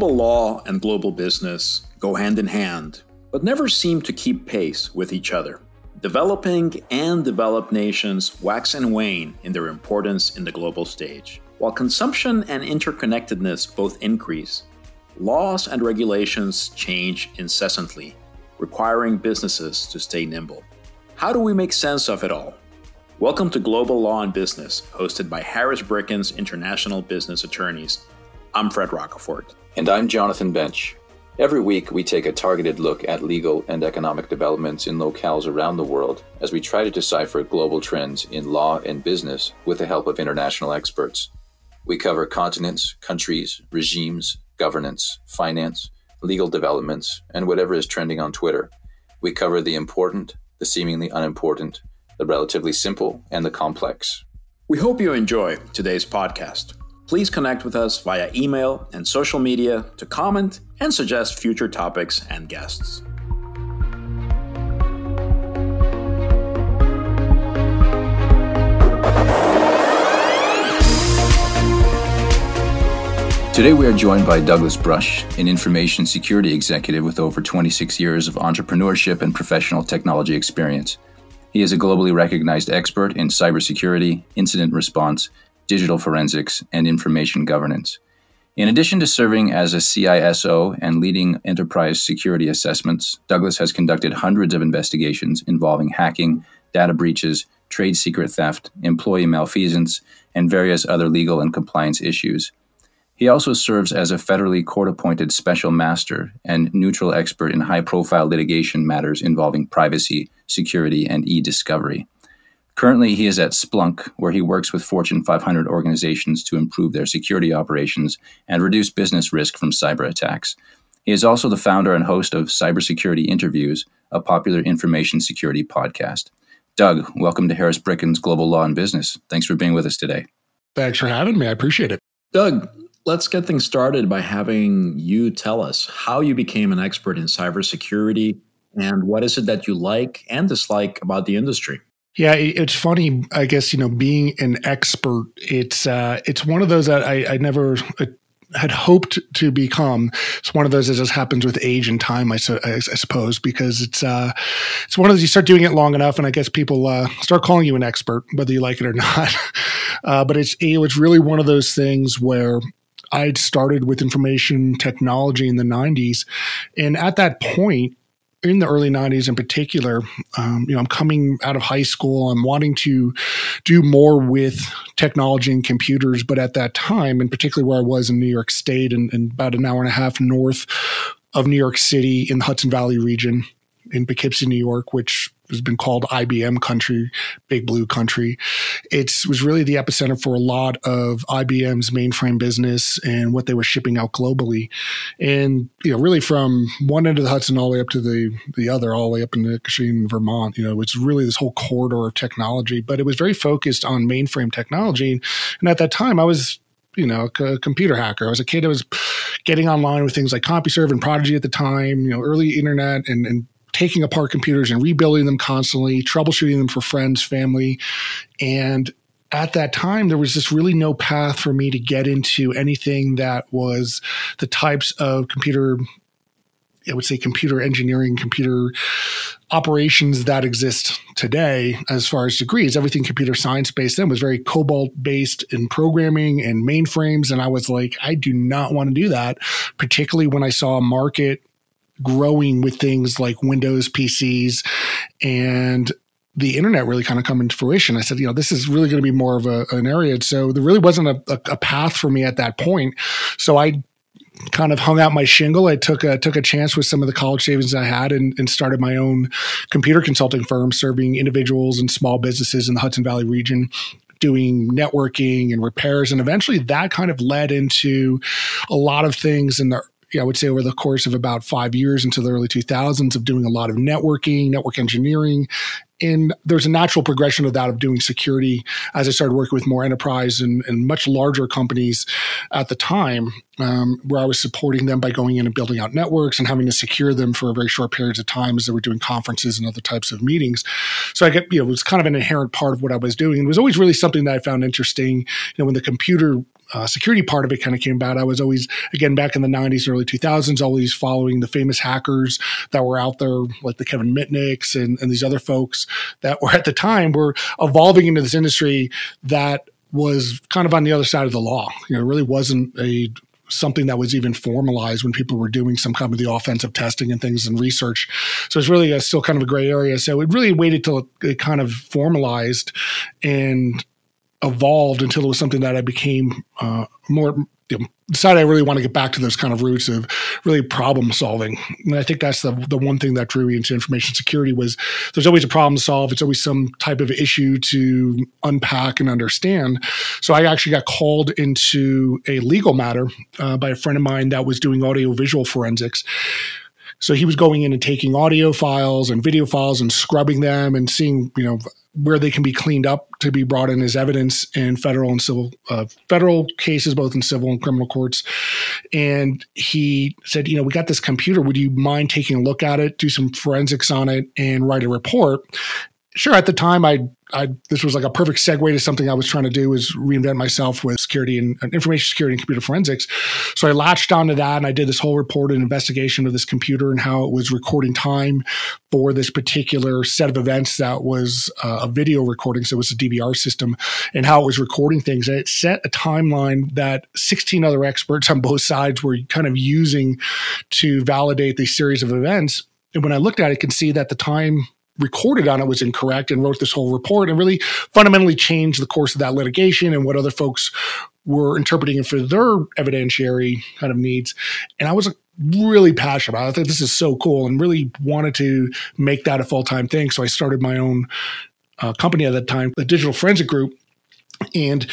Global law and global business go hand in hand, but never seem to keep pace with each other. Developing and developed nations wax and wane in their importance in the global stage. While consumption and interconnectedness both increase, laws and regulations change incessantly, requiring businesses to stay nimble. How do we make sense of it all? Welcome to Global Law and Business, hosted by Harris Bricken's International Business Attorneys. I'm Fred Rocafort. And I'm Jonathan Bench. Every week, we take a targeted look at legal and economic developments in locales around the world as we try to decipher global trends in law and business with the help of international experts. We cover continents, countries, regimes, governance, finance, legal developments, and whatever is trending on Twitter. We cover the important, the seemingly unimportant, the relatively simple, and the complex. We hope you enjoy today's podcast. Please connect with us via email and social media to comment and suggest future topics and guests. Today, we are joined by Douglas Brush, an information security executive with over 26 years of entrepreneurship and professional technology experience. He is a globally recognized expert in cybersecurity, incident response, digital forensics, and information governance. In addition to serving as a CISO and leading enterprise security assessments, Douglas has conducted hundreds of investigations involving hacking, data breaches, trade secret theft, employee malfeasance, and various other legal and compliance issues. He also serves as a federally court appointed special master and neutral expert in high profile litigation matters involving privacy, security, and e discovery. Currently, he is at Splunk, where he works with Fortune 500 organizations to improve their security operations and reduce business risk from cyber attacks. He is also the founder and host of Cybersecurity Interviews, a popular information security podcast. Doug, welcome to Harris Bricken's Global Law and Business. Thanks for being with us today. Thanks for having me. I appreciate it. Doug, let's get things started by having you tell us how you became an expert in cybersecurity and what is it that you like and dislike about the industry. Yeah, it's funny. I guess you know, being an expert, it's uh, it's one of those that I, I never uh, had hoped to become. It's one of those that just happens with age and time, I, su- I suppose, because it's uh, it's one of those you start doing it long enough, and I guess people uh, start calling you an expert, whether you like it or not. uh, but it's it was really one of those things where I'd started with information technology in the 90s. And at that point, in the early 90s in particular, um, you know, I'm coming out of high school. I'm wanting to do more with technology and computers. But at that time, and particularly where I was in New York State and, and about an hour and a half north of New York City in the Hudson Valley region in Poughkeepsie, New York, which has been called IBM country, big blue country. It was really the epicenter for a lot of IBM's mainframe business and what they were shipping out globally. And, you know, really from one end of the Hudson all the way up to the, the other, all the way up in Kashin, Vermont, you know, it's really this whole corridor of technology, but it was very focused on mainframe technology. And at that time, I was you know, a computer hacker. I was a kid that was getting online with things like CompuServe and Prodigy at the time, you know, early internet and, and taking apart computers and rebuilding them constantly, troubleshooting them for friends, family. And at that time, there was just really no path for me to get into anything that was the types of computer, I would say computer engineering, computer operations that exist today as far as degrees. Everything computer science based then was very COBOL based in programming and mainframes. And I was like, I do not want to do that, particularly when I saw a market growing with things like Windows PCs and the internet really kind of come into fruition. I said, you know, this is really going to be more of a, an area. So there really wasn't a, a, a path for me at that point. So I kind of hung out my shingle. I took a took a chance with some of the college savings I had and, and, started my own computer consulting firm serving individuals and small businesses in the Hudson Valley region doing networking and repairs and eventually that kind of led into a lot of things in the I would say over the course of about five years into the early 2000s of doing a lot of networking, network engineering. And there's a natural progression of that of doing security as I started working with more enterprise and, and much larger companies at the time, um, where I was supporting them by going in and building out networks and having to secure them for very short periods of time as they were doing conferences and other types of meetings. So I get, you know, it was kind of an inherent part of what I was doing. It was always really something that I found interesting. You know, when the computer uh, security part of it kind of came about. I was always, again, back in the 90s, early 2000s, always following the famous hackers that were out there, like the Kevin Mitnicks and, and these other folks that were at the time were evolving into this industry that was kind of on the other side of the law. You know, it really wasn't a something that was even formalized when people were doing some kind of the offensive testing and things and research. So it's really a, still kind of a gray area. So it really waited till it kind of formalized and evolved until it was something that I became uh, more you know, decided I really want to get back to those kind of roots of really problem solving. And I think that's the the one thing that drew me into information security was there's always a problem to solve. It's always some type of issue to unpack and understand. So I actually got called into a legal matter uh, by a friend of mine that was doing audio visual forensics. So he was going in and taking audio files and video files and scrubbing them and seeing, you know, where they can be cleaned up to be brought in as evidence in federal and civil uh, federal cases, both in civil and criminal courts. And he said, you know, we got this computer. Would you mind taking a look at it, do some forensics on it, and write a report? Sure. At the time, I I, this was like a perfect segue to something I was trying to do was reinvent myself with security and, information security and computer forensics. So I latched onto that and I did this whole report and investigation of this computer and how it was recording time for this particular set of events that was uh, a video recording. So it was a DVR system and how it was recording things. And it set a timeline that 16 other experts on both sides were kind of using to validate the series of events. And when I looked at it, I can see that the time recorded on it was incorrect and wrote this whole report and really fundamentally changed the course of that litigation and what other folks were interpreting it for their evidentiary kind of needs. And I was really passionate about it. I thought this is so cool and really wanted to make that a full time thing. So I started my own uh, company at that time, the Digital Forensic Group. And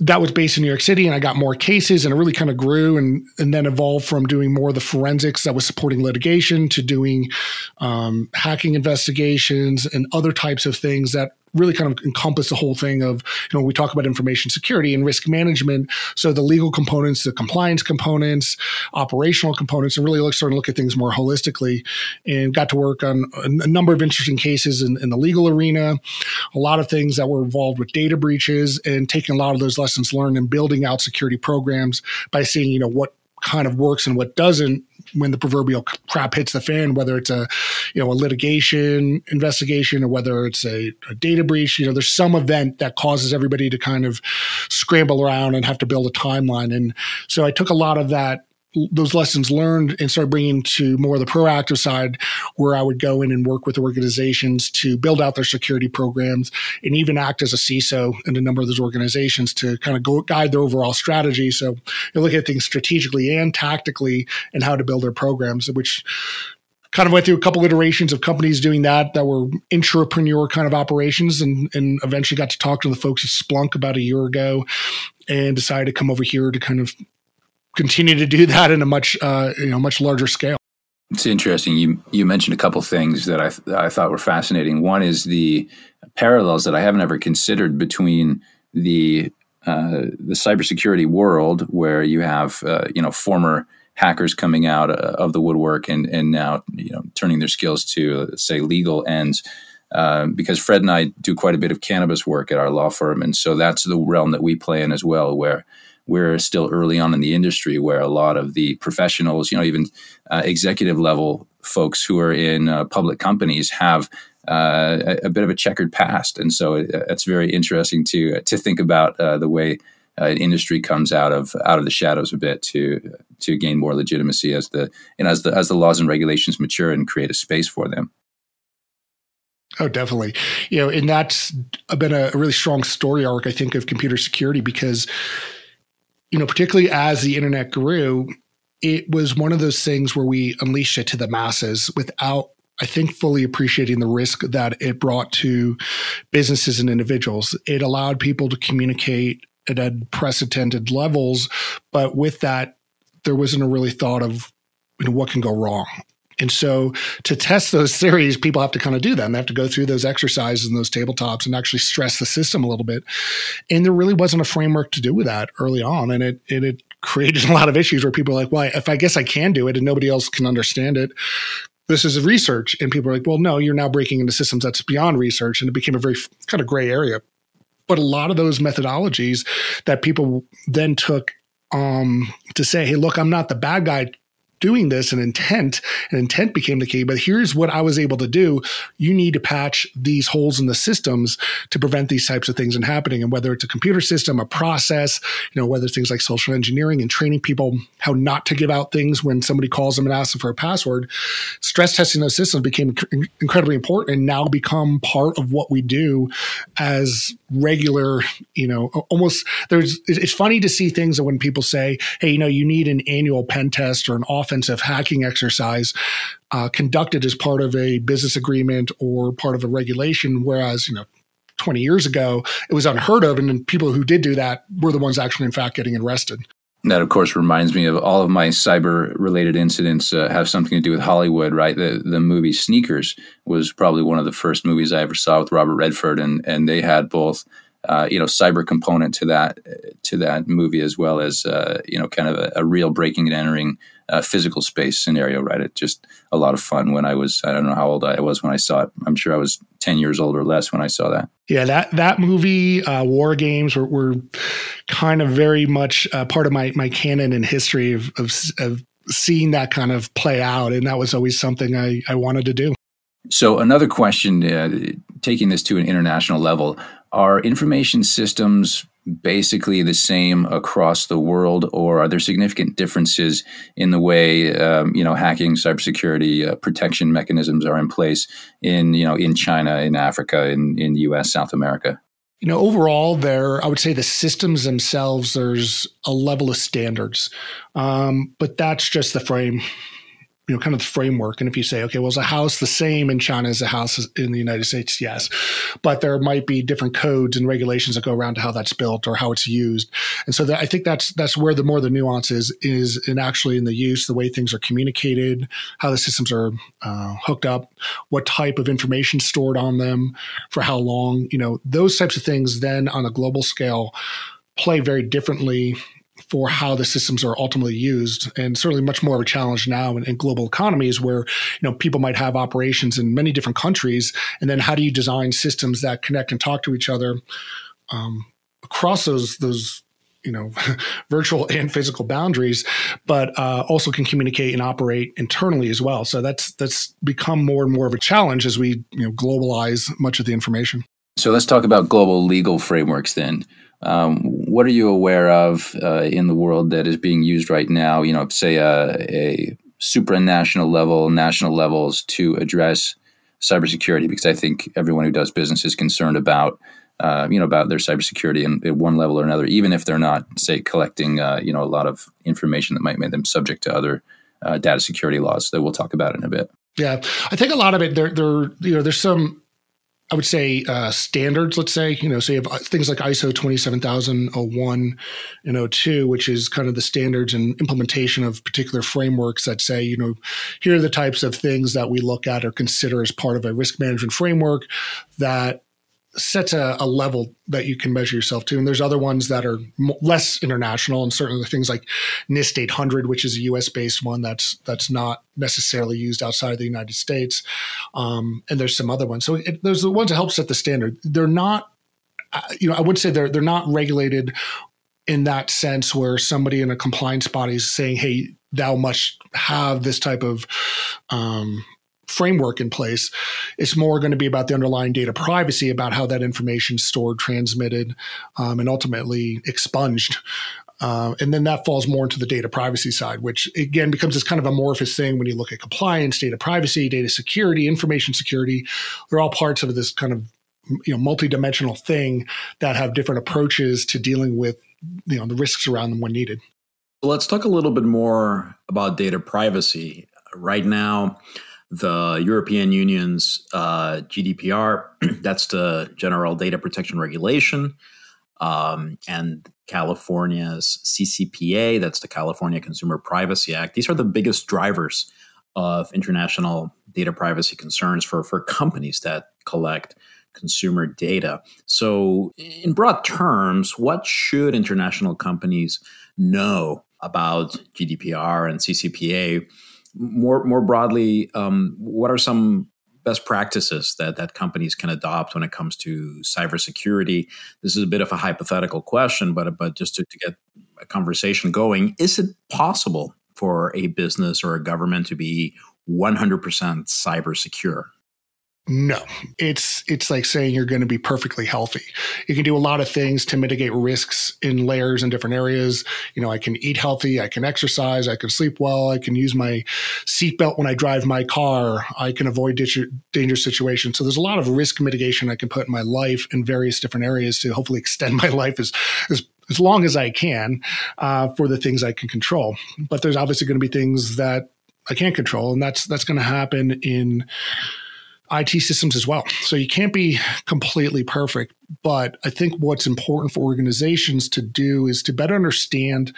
that was based in New York City, and I got more cases, and it really kind of grew, and and then evolved from doing more of the forensics that was supporting litigation to doing um, hacking investigations and other types of things that really kind of encompass the whole thing of, you know, we talk about information security and risk management. So the legal components, the compliance components, operational components, and really look, starting to look at things more holistically and got to work on a, number of interesting cases in, in the legal arena, a lot of things that were involved with data breaches and taking a lot of those lessons learned and building out security programs by seeing, you know, what kind of works and what doesn't when the proverbial crap hits the fan, whether it's a you know a litigation investigation or whether it's a, a, data breach. You know, there's some event that causes everybody to kind of scramble around and have to build a timeline. And so I took a lot of that those lessons learned and started bringing to more of the proactive side where I would go in and work with organizations to build out their security programs and even act as a CISO in a number of those organizations to kind of go guide their overall strategy. So you look at things strategically and tactically and how to build their programs, which kind of went through a couple iterations of companies doing that that were intrapreneur kind of operations and, and eventually got to talk to the folks at Splunk about a year ago and decided to come over here to kind of continue to do that in a much uh, you know much larger scale. It's interesting. You you mentioned a couple things that I I thought were fascinating. One is the parallels that I haven't ever considered between the uh, the cybersecurity world, where you have uh, you know former hackers coming out uh, of the woodwork and and now you know turning their skills to say legal ends. Uh, because Fred and I do quite a bit of cannabis work at our law firm, and so that's the realm that we play in as well, where we're still early on in the industry where a lot of the professionals, you know, even uh, executive level folks who are in uh, public companies have uh, a, a, bit of a checkered past, and so it, it's very interesting to to think about uh, the way uh, industry comes out of out of the shadows a bit to to gain more legitimacy as the and as the as the laws and regulations mature and create a space for them. Oh, definitely. You know, and that's been a really strong story arc, I think, of computer security because you know, particularly as the internet grew, it was one of those things where we unleashed it to the masses without I think fully appreciating the risk that it brought to businesses and individuals. It allowed people to communicate at unprecedented levels, but with that, there wasn't a really thought of you know what can go wrong. And so to test those theories, people have to kind of do them. They have to go through those exercises and those tabletops and actually stress the system a little bit. And there really wasn't a framework to do with that early on. And it, it, it created a lot of issues where people are like, well, if I guess I can do it and nobody else can understand it, this is research. And people are like, well, no, you're now breaking into systems that's beyond research. And it became a very kind of gray area. But a lot of those methodologies that people then took um, to say, hey, look, I'm not the bad guy doing this and intent and intent became the key but here's what i was able to do. You need to patch these holes in the systems to prevent these types of things from happening. And whether it's a computer system a process you know whether it's things like social engineering and training people how not to give out things when somebody calls them and asks them for a password stress testing those systems became incredibly important and now become part of what we do as regular you know almost there's it's funny to see things that when people say hey you know you need an annual pen test or an off offensive hacking exercise uh, conducted as part of a business agreement or part of a regulation, whereas you know 20 years ago it was unheard of, and people who did do that were the ones actually in fact getting arrested. That, of course, reminds me of all of my cyber-related incidents uh, have something to do with Hollywood, right? The the movie Sneakers was probably one of the first movies I ever saw with Robert Redford, and and they had both uh, you know cyber component to that to that movie as well as uh, you know kind of a, a, real breaking and entering uh, physical space scenario right? It just a lot of fun when i was i don't know how old i was when i saw it. I'm sure i was 10 years old or less when i saw that. Yeah that that movie uh, war games were, were, kind of very much uh, part of my my canon and history of, of, of seeing that kind of play out and that was always something i i wanted to do. So another question, uh, taking this to an international level, are information systems basically the same across the world, or are there significant differences in the way um, you know hacking, cybersecurity uh, protection mechanisms are in place in you know in China, in Africa, in in U.S., South America? You know, overall, there, I would say the systems themselves, there's a level of standards, um, but that's just the frame you know, kind of the framework. And if you say, okay, well, is a house the same in China as a house in the United States? Yes. But there might be different codes and regulations that go around to how that's built or how it's used. And so that, I think that's, that's where the more the nuance is, is in actually in the use, the way things are communicated, how the systems are uh, hooked up, what type of information stored on them, for how long, you know, those types of things then on a global scale play very differently for how the systems are ultimately used and certainly much more of a challenge now in, in, global economies where you know people might have operations in many different countries and then how do you design systems that connect and talk to each other um, across those those you know virtual and physical boundaries but uh, also can communicate and operate internally as well. So that's that's become more and more of a challenge as we you know globalize much of the information. So let's talk about global legal frameworks then. Um, what are you aware of uh, in the world that is being used right now? You know, say a, a supranational level, national levels to address cybersecurity, because I think everyone who does business is concerned about. Uh, you know about their cybersecurity in, at one level or another, even if they're not, say, collecting uh, you know a lot of information that might make them subject to other uh, data security laws that we'll talk about in a bit. Yeah, I think a lot of it there, there, you know, there's some I would say uh, standards, let's say, you know, so you have things like ISO 27001 and 02, which is kind of the standards and implementation of particular frameworks that say, you know, here are the types of things that we look at or consider as part of a risk management framework that sets a, a, level that you can measure yourself to. And there's other ones that are less international, and certainly things like NIST 800, which is a U.S. based one that's that's not necessarily used outside of the United States. Um, and there's some other ones. So it, there's the ones that help set the standard. They're not, uh, you know, I would say they're they're not regulated in that sense where somebody in a compliance body is saying, "Hey, thou must have this type of um, framework in place. It's more going to be about the underlying data privacy, about how that information is stored, transmitted, um, and ultimately expunged. Uh, and then that falls more into the data privacy side, which again becomes this kind of amorphous thing when you look at compliance, data privacy, data security, information security. They're all parts of this kind of you know multi-dimensional thing that have different approaches to dealing with you know the risks around them when needed. Let's talk a little bit more about data privacy. Right now, the European Union's uh, GDPR, that's the General Data Protection Regulation, um, and California's CCPA, that's the California Consumer Privacy Act. These are the biggest drivers of international data privacy concerns for, for companies that collect consumer data. So, in broad terms, what should international companies know about GDPR and CCPA more more broadly, um, what are some best practices that that companies can adopt when it comes to cybersecurity? This is a bit of a hypothetical question, but but just to, to get a conversation going, is it possible for a business or a government to be 100% cyber secure? No, it's it's like saying you're going to be perfectly healthy. You can do a lot of things to mitigate risks in layers in different areas. You know, I can eat healthy, I can exercise, I can sleep well, I can use my seatbelt when I drive my car, I can avoid dangerous situations. So there's a lot of risk mitigation I can put in my life in various different areas to hopefully extend my life as as as long as I can uh, for the things I can control. But there's obviously going to be things that I can't control, and that's that's going to happen in IT systems as well. So you can't be completely perfect. But I think what's important for organizations to do is to better understand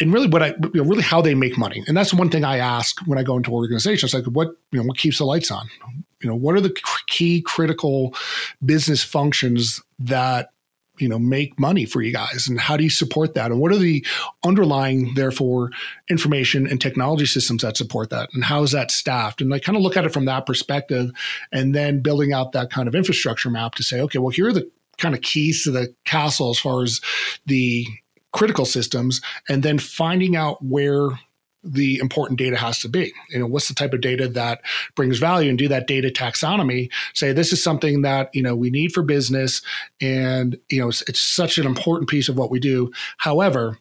and really what I you know, really how they make money. And that's one thing I ask when I go into organizations like what you know what keeps the lights on? You know, what are the key critical business functions that you know make money for you guys and how do you support that? And what are the underlying therefore information and technology systems that support that? And how is that staffed? And like kind of look at it from that perspective and then building out that kind of infrastructure map to say okay well here are the kind of keys to the castle as far as the critical systems and then finding out where the important data has to be. You know, what's the type of data that brings value and do that data taxonomy. Say this is something that, you know, we need for business and, you know, it's, it's such an important piece of what we do. However,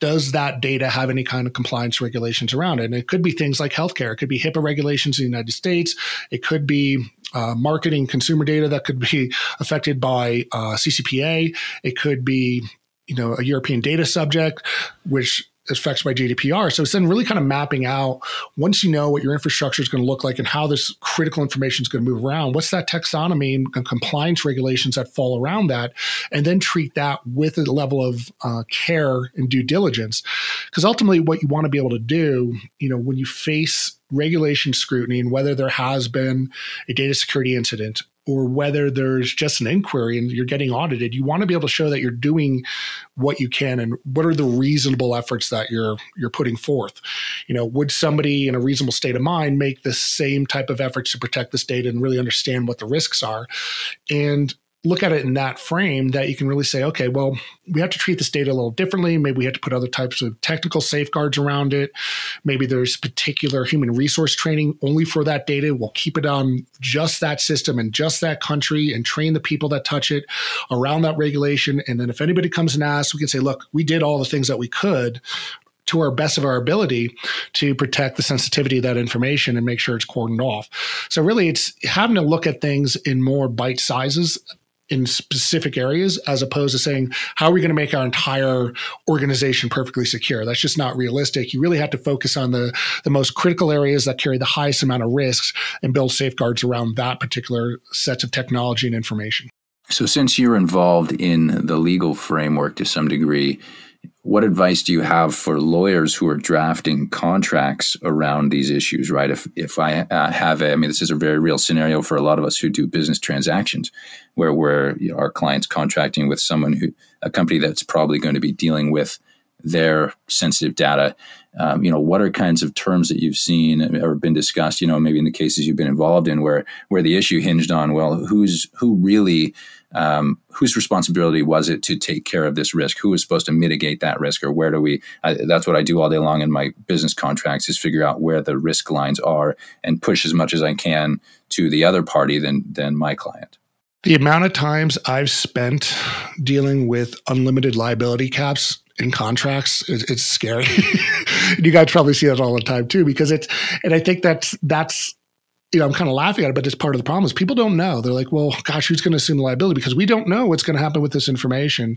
does that data have any kind of compliance regulations around it? And it could be things like healthcare. It could be HIPAA regulations in the United States. It could be uh, marketing consumer data that could be affected by uh, CCPA. It could be you know a European data subject, which affected by GDPR. So it's then really kind of mapping out once you know what your infrastructure is going to look like and how this critical information is going to move around, what's that taxonomy and compliance regulations that fall around that, and then treat that with a level of uh, care and due diligence. Because ultimately, what you want to be able to do, you know, when you face regulation scrutiny and whether there has been a data security incident or whether there's just an inquiry and you're getting audited, you want to be able to show that you're doing what you can and what are the reasonable efforts that you're you're putting forth. You know, would somebody in a reasonable state of mind make the same type of efforts to protect this data and really understand what the risks are? And look at it in that frame that you can really say, okay, well, we have to treat this data a little differently. Maybe we have to put other types of technical safeguards around it. Maybe there's particular human resource training only for that data. We'll keep it on just that system and just that country and train the people that touch it around that regulation. And then if anybody comes and asks, we can say, look, we did all the things that we could to our best of our ability to protect the sensitivity of that information and make sure it's cordoned off. So really it's having to look at things in more bite sizes in specific areas as opposed to saying how are we going to make our entire organization perfectly secure? That's just not realistic. You really have to focus on the the most critical areas that carry the highest amount of risks and build safeguards around that particular sets of technology and information. So since you're involved in the legal framework to some degree what advice do you have for lawyers who are drafting contracts around these issues right? If if i uh, have a, i mean this is a very real scenario for a lot of us who do business transactions where we're you know, our clients contracting with someone who a company that's probably going to be dealing with their sensitive data. Um, you know what are kinds of terms that you've seen or been discussed you know maybe in the cases you've been involved in where where the issue hinged on well who's who really um, whose responsibility was it to take care of this risk? Who was supposed to mitigate that risk, or where do we? I, that's what I do all day long in my business contracts: is figure out where the risk lines are and push as much as I can to the other party than than my client. The amount of times I've spent dealing with unlimited liability caps in contracts, it's, it's scary. you guys probably see that all the time too, because it's, and I think that's that's you know, I'm kind of laughing at it, but it's part of the problem is people don't know. They're like, well, gosh, who's going to assume the liability? Because we don't know what's going to happen with this information.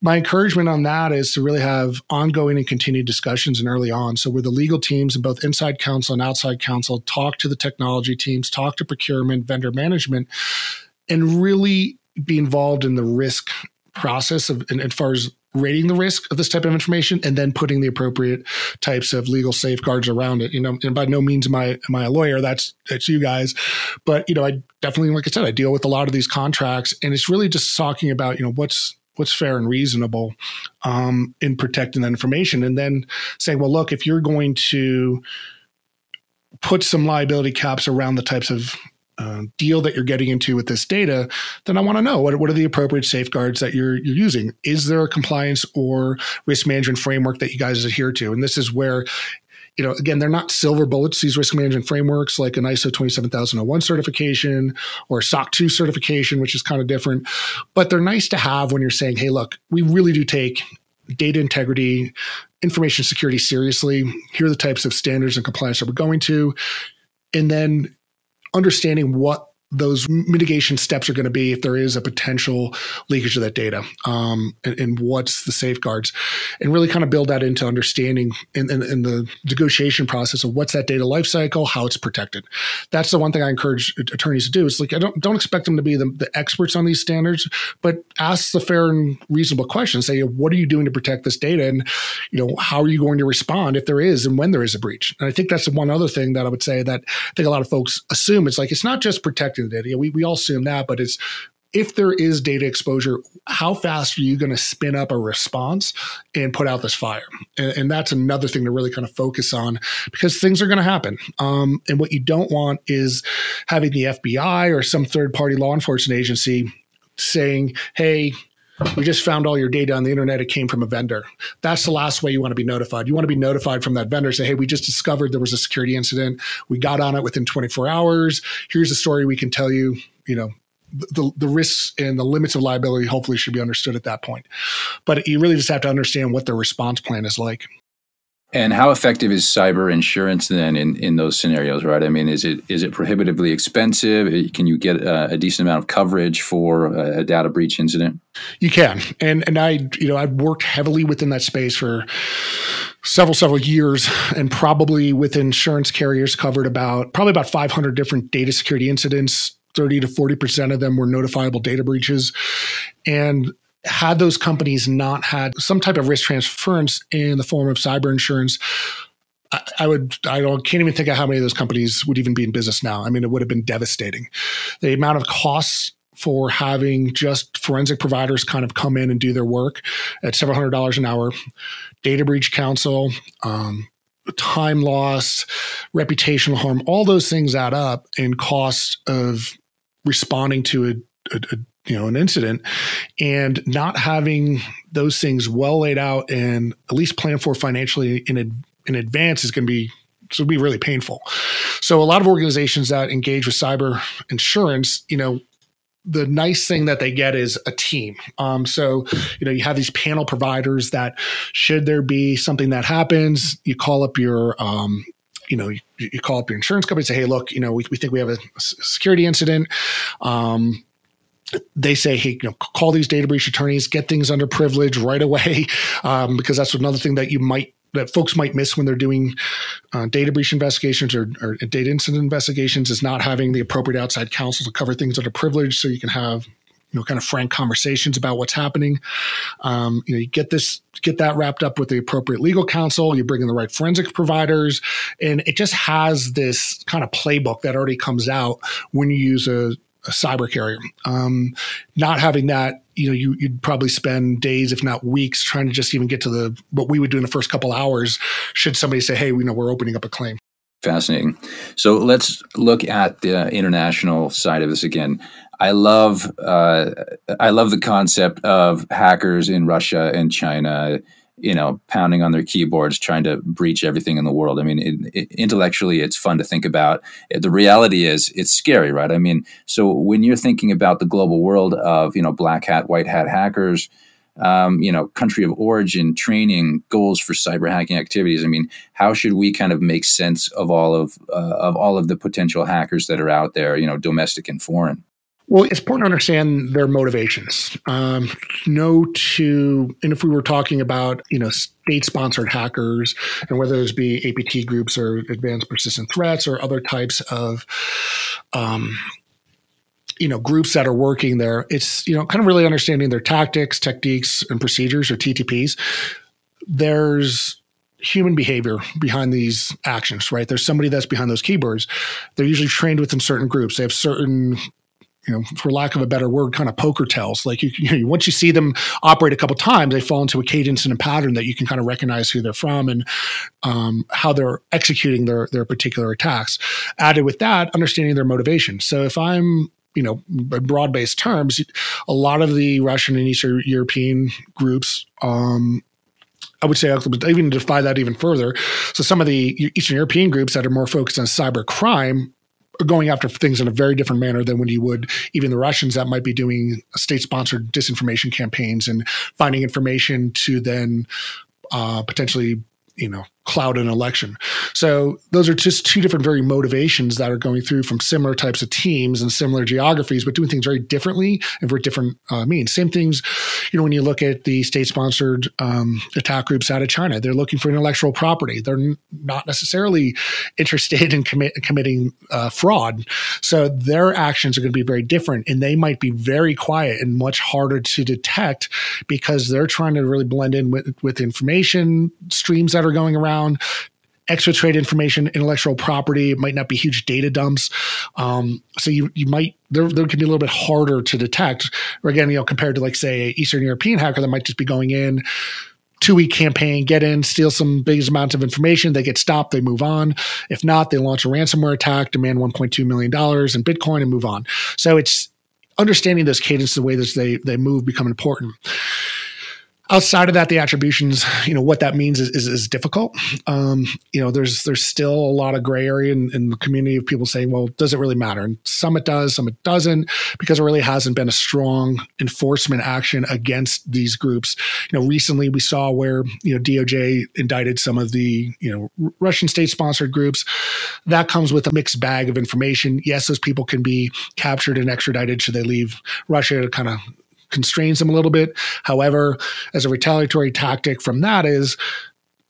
My encouragement on that is to really have ongoing and continued discussions and early on. So where the legal teams and both inside counsel and outside counsel talk to the technology teams, talk to procurement, vendor management, and really be involved in the risk process of and as far as rating the risk of this type of information and then putting the appropriate types of legal safeguards around it. You know, and by no means am I am I a lawyer. That's that's you guys. But you know, I definitely, like I said, I deal with a lot of these contracts, and it's really just talking about you know what's what's fair and reasonable um, in protecting that information, and then saying, well, look, if you're going to put some liability caps around the types of uh, deal that you're getting into with this data, then I want to know what, what are the appropriate safeguards that you're, you're using? Is there a compliance or risk management framework that you guys adhere to? And this is where you know, again, they're not silver bullets, these risk management frameworks like an ISO 27001 certification or SOC 2 certification, which is kind of different. But they're nice to have when you're saying, hey, look, we really do take data integrity, information security seriously. Here are the types of standards and compliance that we're going to. And then understanding what those mitigation steps are going to be if there is a potential leakage of that data um, and, and, what's the safeguards and really kind of build that into understanding in, in, in, the negotiation process of what's that data lifecycle how it's protected. That's the one thing i encourage attorneys to do. It's like i don't don't expect them to be the, the experts on these standards but ask the fair and reasonable questions. Say what are you doing to protect this data? And you know how are you going to respond if there is and when there is a breach? And i think that's the one other thing that i would say that i think a lot of folks assume. It's like it's not just protecting We, we all assume that, but it's if there is data exposure, how fast are you going to spin up a response and put out this fire? And, and, that's another thing to really kind of focus on because things are going to happen. Um, and what you don't want is having the FBI or some third party law enforcement agency saying, hey, we just found all your data on the internet. It came from a vendor. That's the last way you want to be notified. You want to be notified from that vendor. Say, hey, we just discovered there was a security incident. We got on it within 24 hours. Here's a story we can tell you. You know, the, the risks and the limits of liability hopefully should be understood at that point. But you really just have to understand what the response plan is like. And how effective is cyber insurance then in, in those scenarios, right? I mean, is it is it prohibitively expensive? Can you get a, a decent amount of coverage for a, a, data breach incident? You can, and and I you know I've worked heavily within that space for several several years, and probably with insurance carriers covered about probably about 500 different data security incidents. 30 to 40% of them were notifiable data breaches. And had those companies not had some type of risk transference in the form of cyber insurance, I, I would I can't even think of how many of those companies would even be in business now. I mean, it would have been devastating. The amount of costs for having just forensic providers kind of come in and do their work at several hundred dollars an hour, data breach counsel, um, time loss, reputational harm, all those things add up in cost of responding to a, a, a you know an incident and not having those things well laid out and at least planned for financially in in advance is going to be so be really painful. So a lot of organizations that engage with cyber insurance, you know, the nice thing that they get is a team. Um, so, you know, you have these panel providers that should there be something that happens, you call up your, um, you know, you, you, call up your insurance company and say, hey, look, you know, we, we think we have a security incident. Um, they say, hey, you know, call these data breach attorneys, get things under privilege right away, um, because that's another thing that you might that folks might miss when they're doing uh, data breach investigations or, or, data incident investigations is not having the appropriate outside counsel to cover things under privilege, so you can have you know kind of frank conversations about what's happening. Um, you know, you get this get that wrapped up with the appropriate legal counsel. You bring in the right forensic providers, and it just has this kind of playbook that already comes out when you use a a cyber carrier. Um, not having that, you know, you, would probably spend days, if not weeks, trying to just even get to the what we would do in the first couple hours. Should somebody say, "Hey, we know we're opening up a claim." Fascinating. So let's look at the international side of this again. I love uh, I love the concept of hackers in Russia and China you know, pounding on their keyboards, trying to breach everything in the world. I mean, it, it, intellectually, it's fun to think about. The reality is, it's scary, right? I mean, so when you're thinking about the global world of, you know, black hat, white hat hackers, um, you know, country of origin, training, goals for cyber hacking activities. I mean, how should we kind of make sense of all of uh, of all of the potential hackers that are out there, you know, domestic and foreign? Well, it's important to understand their motivations. Um, know to, and if we were talking about, you know, state-sponsored hackers, and whether those be APT groups or advanced persistent threats or other types of, um, you know, groups that are working there, it's you know, kind of really understanding their tactics, techniques, and procedures or TTPs. There's human behavior behind these actions, right? There's somebody that's behind those keyboards. They're usually trained within certain groups. They have certain you know, for lack of a better word, kind of poker tells. Like you, you know, once you see them operate a couple times, they fall into a cadence and a pattern that you can kind of recognize who they're from and um, how they're executing their their particular attacks. Added with that, understanding their motivation. So if I'm you know, broad based terms, a lot of the Russian and Eastern European groups um, I would say even defy that even further. So some of the Eastern European groups that are more focused on cyber crime going after things in a very different manner than when you would even the Russians that might be doing state-sponsored disinformation campaigns and finding information to then uh, potentially you know cloud an election. So those are just two different very motivations that are going through from similar types of teams and similar geographies, but doing things very differently and for different uh, means. Same things, you know, when you look at the state-sponsored um, attack groups out of China, they're looking for intellectual property. They're n- not necessarily interested in commit, committing uh, fraud. So their actions are going to be very different, and they might be very quiet and much harder to detect because they're trying to really blend in with, with information streams that are going around around exfiltrate information, intellectual property. It might not be huge data dumps. Um, so you you might there there can be a little bit harder to detect. Or again, you know, compared to like say an Eastern European hacker that might just be going in. Two week campaign, get in, steal some big amounts of information. They get stopped, they move on. If not, they launch a ransomware attack, demand $1.2 million in Bitcoin, and move on. So it's understanding those cadences, the way that they, they move become important outside of that, the attributions, you know, what that means is, is, is difficult. Um, you know, there's there's still a lot of gray area in, in, the community of people saying, well, does it really matter? And some it does, some it doesn't, because it really hasn't been a strong enforcement action against these groups. You know, recently we saw where, you know, DOJ indicted some of the, you know, Russian state sponsored groups. That comes with a mixed bag of information. Yes, those people can be captured and extradited should they leave Russia to kind of constrains them a little bit. However, as a retaliatory tactic from that is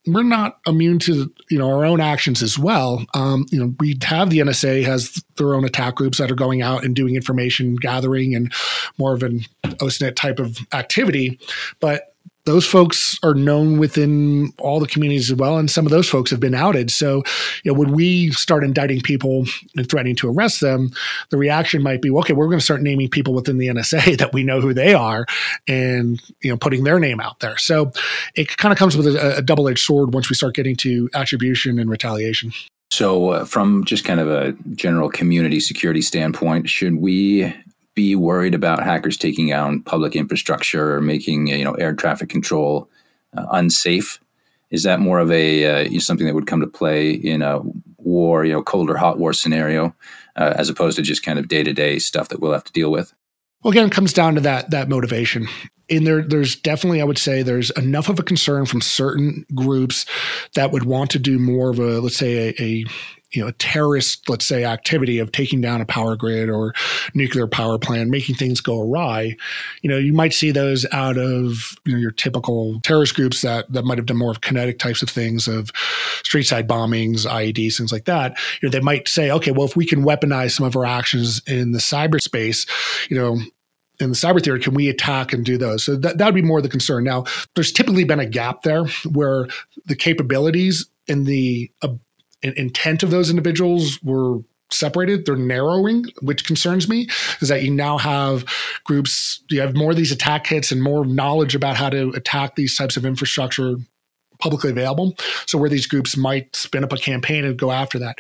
we're not immune to you know our own actions as well. Um, you know, we have the NSA has their own attack groups that are going out and doing information gathering and more of an OSINT type of activity, but those folks are known within all the communities as well, and some of those folks have been outed. So, you know, when we start indicting people and threatening to arrest them, the reaction might be, well, okay, we're going to start naming people within the NSA that we know who they are, and you know, putting their name out there. So, it kind of comes with a, a double-edged sword once we start getting to attribution and retaliation. So, uh, from just kind of a general community security standpoint, should we be worried about hackers taking down public infrastructure or making you know air traffic control uh, unsafe? Is that more of a uh, something that would come to play in a war, you know, cold or hot war scenario, uh, as opposed to just kind of day to day stuff that we'll have to deal with? Well, again, it comes down to that that motivation. And there, there's definitely, I would say, there's enough of a concern from certain groups that would want to do more of a, let's say, a, a you know, a terrorist, let's say, activity of taking down a power grid or nuclear power plant, making things go awry, you know, you might see those out of you know your typical terrorist groups that that might have done more of kinetic types of things of street side bombings, IEDs, things like that. You know, they might say, okay, well, if we can weaponize some of our actions in the cyberspace, you know, in the cyber theory, can we attack and do those? So that, would be more of the concern. Now, there's typically been a gap there where the capabilities and the intent of those individuals were separated they're narrowing which concerns me is that you now have groups you have more of these attack hits and more knowledge about how to attack these types of infrastructure publicly available. So where these groups might spin up a campaign and go after that.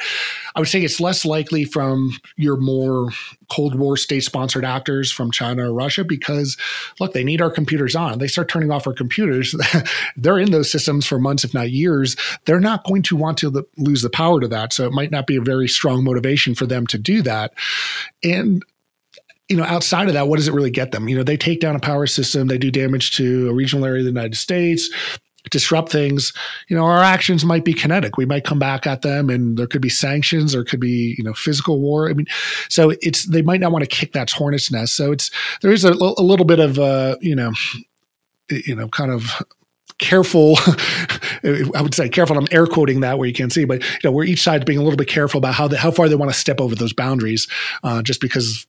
I would say it's less likely from your more Cold War state sponsored actors from China or Russia because look, they need our computers on. They start turning off our computers. They're in those systems for months, if not years. They're not going to want to lose the power to that. So it might not be a very strong motivation for them to do that. And you know, outside of that, what does it really get them? You know, they take down a power system, they do damage to a regional area of the United States, disrupt things, you know, our actions might be kinetic. We might come back at them and there could be sanctions or could be, you know, physical war. I mean, so it's, they might not want to kick that hornet's nest. So it's, there is a, a little bit of, uh, you know, you know, kind of careful. I would say careful. I'm air quoting that where you can't see, but you know, where each side's being a little bit careful about how, the, how far they want to step over those boundaries, uh, just because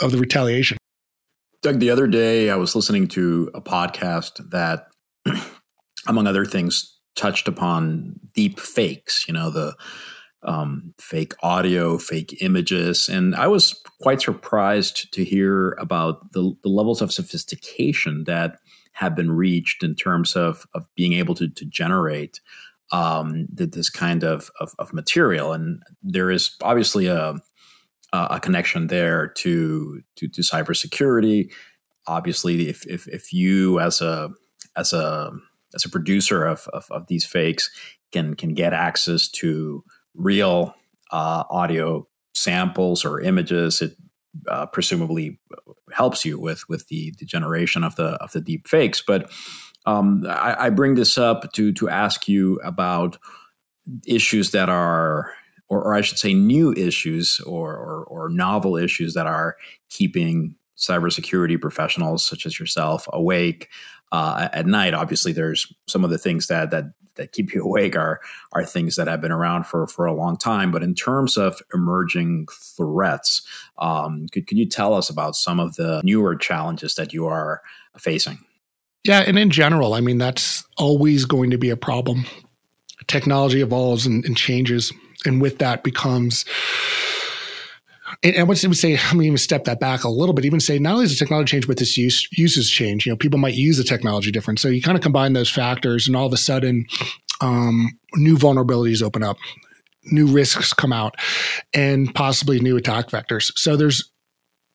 of the retaliation. Doug, the other day I was listening to a podcast that among other things, touched upon deep fakes, you know, the um, fake audio, fake images. And I was quite surprised to hear about the, the levels of sophistication that have been reached in terms of, of being able to, to generate um, this kind of, of, of, material. And there is obviously a, a connection there to, to, to cybersecurity. Obviously, if, if, if you as a as a as a producer of, of, of these fakes can can get access to real uh, audio samples or images. It uh, presumably helps you with with the, the generation of the of the deep fakes. But um, I, I, bring this up to to ask you about issues that are, or, or I should say, new issues or, or, or novel issues that are keeping cybersecurity professionals such as yourself awake uh, at night. Obviously, there's some of the things that that that keep you awake are are things that have been around for for a long time. But in terms of emerging threats, um, could could you tell us about some of the newer challenges that you are facing? Yeah, and in general, I mean that's always going to be a problem. Technology evolves and, and changes, and with that becomes and I would say, I'm going to even step that back a little bit, even say not only is the technology change, but this use uses change. You know, people might use the technology different. So you kind of combine those factors, and all of a sudden, um, new vulnerabilities open up, new risks come out, and possibly new attack vectors. So there's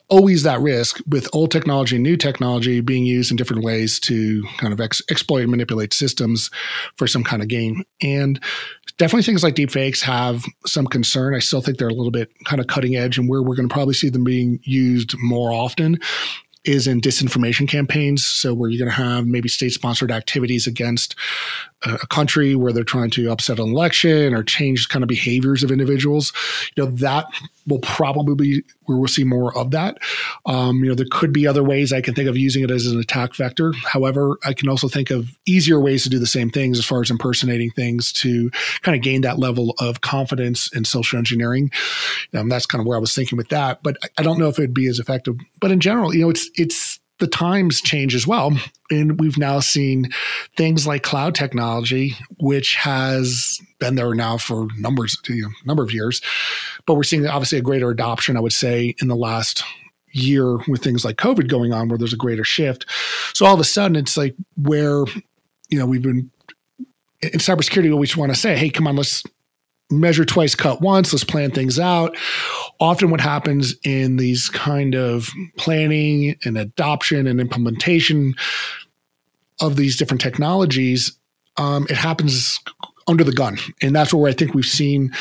always that risk with old technology and new technology being used in different ways to kind of ex- exploit and manipulate systems for some kind of gain. And definitely things like deepfakes have some concern. I still think they're a little bit kind of cutting edge and where we're going to probably see them being used more often is in disinformation campaigns. So where you're going to have maybe state sponsored activities against uh, a country where they're trying to upset an election or change kind of behaviors of individuals. You know, that will probably be where we'll see more of that. Um, you know, there could be other ways I can think of using it as an attack vector. However, I can also think of easier ways to do the same things as far as impersonating things to kind of gain that level of confidence in social engineering. Um, that's kind of where I was thinking with that. But I don't know if it'd be as effective. But in general, you know, it's it's the times change as well. And we've now seen things like cloud technology, which has been there now for numbers, you know, number of years. But we're seeing obviously a greater adoption, I would say, in the last year with things like COVID going on, where there's a greater shift. So all of a sudden, it's like where, you know, we've been in cybersecurity, we just want to say, hey, come on, let's measure twice, cut once, let's plan things out. Often, what happens in these kind of planning and adoption and implementation of these different technologies, um, it happens under the gun. And that's where I think we've seen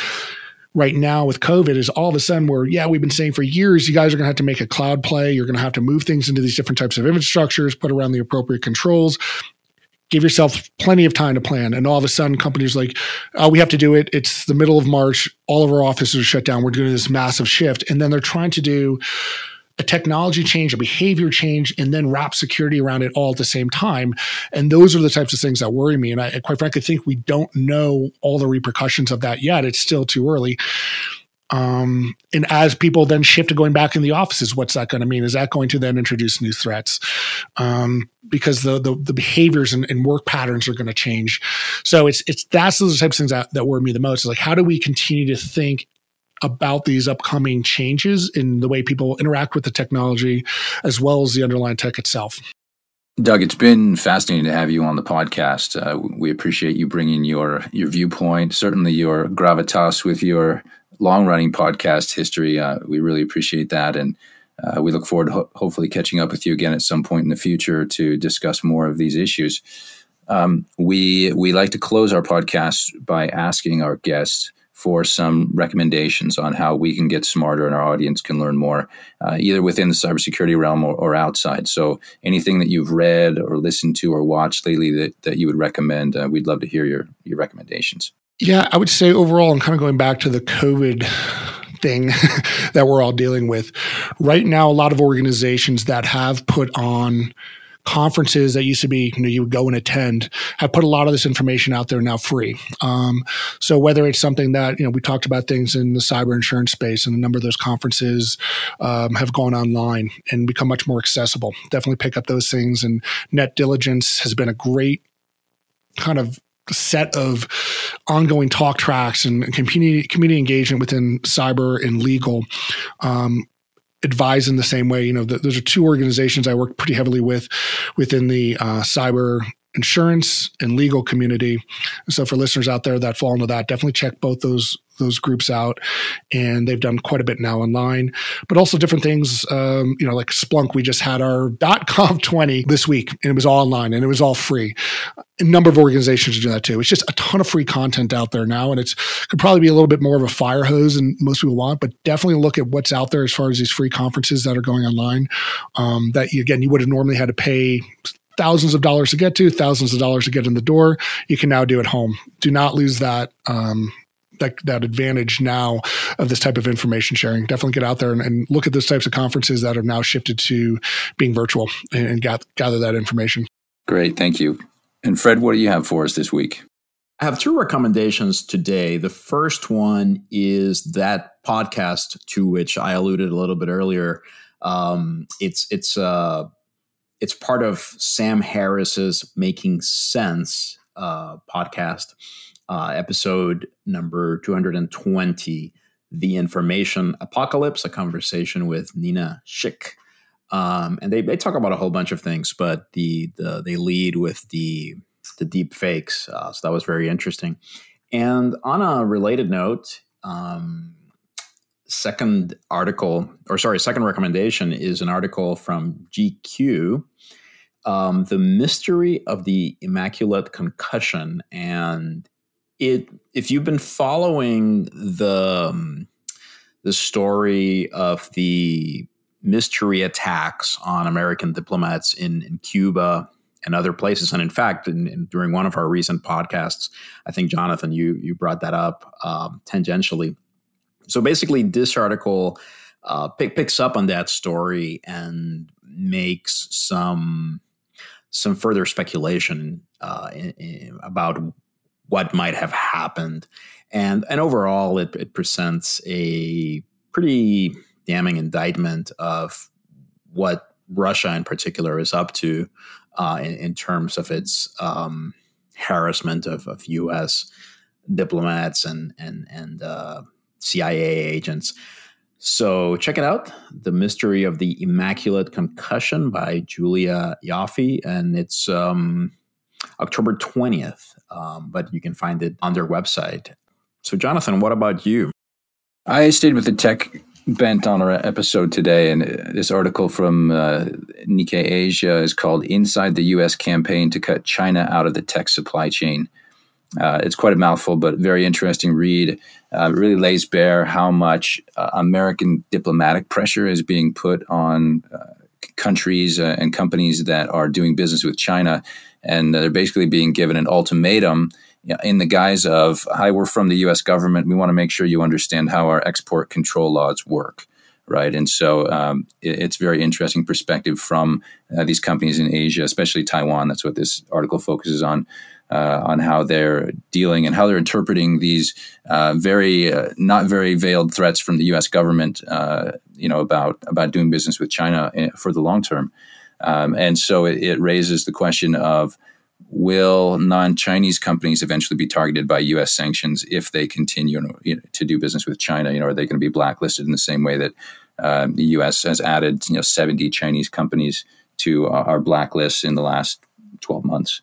right now with COVID is all of a sudden we're, yeah, we've been saying for years, you guys are going to have to make a cloud play. You're going to have to move things into these different types of infrastructures, put around the appropriate controls give yourself plenty of time to plan. And all of a sudden, companies like, oh, we have to do it. It's the middle of March. All of our offices are shut down. We're doing this massive shift. And then they're trying to do a technology change, a behavior change, and then wrap security around it all at the same time. And those are the types of things that worry me. And I quite frankly think we don't know all the repercussions of that yet. It's still too early. Um, and as people then shift to going back in the offices, what's that going to mean? Is that going to then introduce new threats? Um, because the, the, the behaviors and, and, work patterns are going to change. So it's it's that's those types of things that, that worry me the most. Is like how do we continue to think about these upcoming changes in the way people interact with the technology as well as the underlying tech itself? Doug, it's been fascinating to have you on the podcast. Uh, we appreciate you bringing your your viewpoint, certainly your gravitas with your long running podcast history. Uh, we really appreciate that. And uh, we look forward to ho- hopefully catching up with you again at some point in the future to discuss more of these issues. Um, we we like to close our podcast by asking our guests for some recommendations on how we can get smarter and our audience can learn more, uh, either within the cybersecurity realm or, or, outside. So, anything that you've read or listened to or watched lately that, that you would recommend, uh, we'd love to hear your your recommendations. Yeah, I would say overall, I'm kind of going back to the COVID thing that we're all dealing with. Right now, a lot of organizations that have put on conferences that used to be, you know, you would go and attend, have put a lot of this information out there now free. Um, so whether it's something that, you know, we talked about things in the cyber insurance space and a number of those conferences um, have gone online and become much more accessible. Definitely pick up those things. And NetDiligence has been a great kind of set of ongoing talk tracks and community community engagement within cyber and legal. Um, Advisen in the same way. You know, the, those are two organizations I work pretty heavily with within the uh, cyber insurance and legal community. So for listeners out there that fall into that, definitely check both those those groups out, and they've done quite a bit now online, but also different things. Um, you know, like Splunk, we just had our .conf 20 this week, and it was all online and it was all free. A number of organizations do that too. It's just a ton of free content out there now, and it's could probably be a little bit more of a fire hose than most people want, but definitely look at what's out there as far as these free conferences that are going online. Um, that again, you would have normally had to pay thousands of dollars to get to, thousands of dollars to get in the door. You can now do at home. Do not lose that um, that, that advantage now of this type of information sharing. Definitely get out there and, and, look at those types of conferences that have now shifted to being virtual and, and gather, gather that information. Great, thank you. And Fred, what do you have for us this week? I have two recommendations today. The first one is that podcast to which I alluded a little bit earlier. Um, it's it's uh, it's part of Sam Harris's Making Sense uh, podcast uh, episode number 220, The Information Apocalypse, a conversation with Nina Schick. Um, and they, they talk about a whole bunch of things, but the, the they lead with the the deep fakes. Uh, so that was very interesting. And on a related note, um, second article, or sorry, second recommendation is an article from GQ, um, the mystery of the immaculate concussion, and it if you've been following the um, the story of the mystery attacks on American diplomats in, in Cuba and other places, and in fact, in, in, during one of our recent podcasts, I think Jonathan, you you brought that up um, tangentially. So basically, this article uh, pick, picks up on that story and makes some some further speculation uh, in, about what might have happened. And, and overall, it, it presents a pretty damning indictment of what Russia in particular is up to uh, in, in, terms of its um, harassment of, of, U.S. diplomats and and and uh, CIA agents. So check it out, "The Mystery of the Immaculate Concussion" by Julia Ioffe, and it's um, October 20th, um, but you can find it on their website. So, Jonathan, what about you? I stayed with the tech bent on our episode today, and this article from uh, Nikkei Asia is called Inside the U.S. Campaign to Cut China Out of the Tech Supply Chain. Uh, it's quite a mouthful, but very interesting read. Uh, really lays bare how much uh, American diplomatic pressure is being put on uh, countries uh, and companies that are doing business with China and they're basically being given an ultimatum in the guise of, "Hi, we're from the U.S. government. We want to make sure you understand how our export control laws work." Right, and so um, it, it's very interesting perspective from uh, these companies in Asia, especially Taiwan. That's what this article focuses on. Uh, on how they're dealing and how they're interpreting these uh, very uh, not very veiled threats from the U.S. government, uh, you know, about about doing business with China eh, for the long term. Um, and so it, it, raises the question of will non-Chinese companies eventually be targeted by U.S. sanctions if they continue you know, to do business with China? You know, are they going to be blacklisted in the same way that uh, the U.S. has added you know 70 Chinese companies to our blacklist in the last 12 months?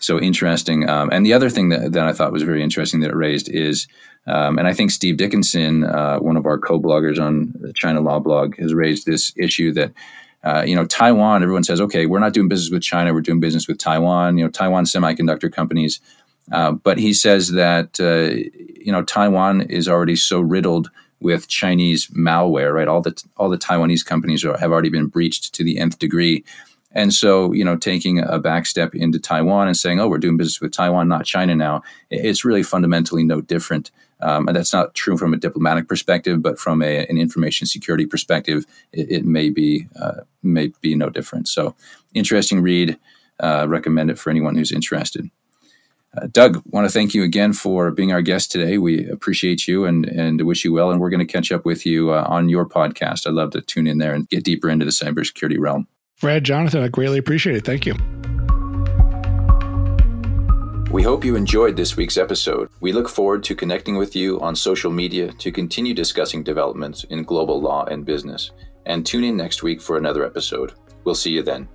So interesting. Um, and the other thing that, that I thought was very interesting that it raised is, um, and I think Steve Dickinson, uh, one of our co-bloggers on the China Law blog, has raised this issue that uh, you know, Taiwan, everyone says, okay, we're not doing business with China, we're doing business with Taiwan, you know, Taiwan semiconductor companies. Uh, but he says that, uh, you know, Taiwan is already so riddled with Chinese malware, right? All the, all the Taiwanese companies are, have already been breached to the nth degree. And so, you know, taking a back step into Taiwan and saying, oh, we're doing business with Taiwan, not China now, it's really fundamentally no different um, and that's not true from a diplomatic perspective, but from a, an information security perspective, it, it may be uh, may be no different. So, interesting read. Uh, recommend it for anyone who's interested. Uh, Doug, want to thank you again for being our guest today. We appreciate you and and wish you well. And we're going to catch up with you uh, on your podcast. I'd love to tune in there and get deeper into the cybersecurity realm. Fred, Jonathan, I greatly appreciate it. Thank you. We hope you enjoyed this week's episode. We look forward to connecting with you on social media to continue discussing developments in global law and business. And tune in next week for another episode. We'll see you then.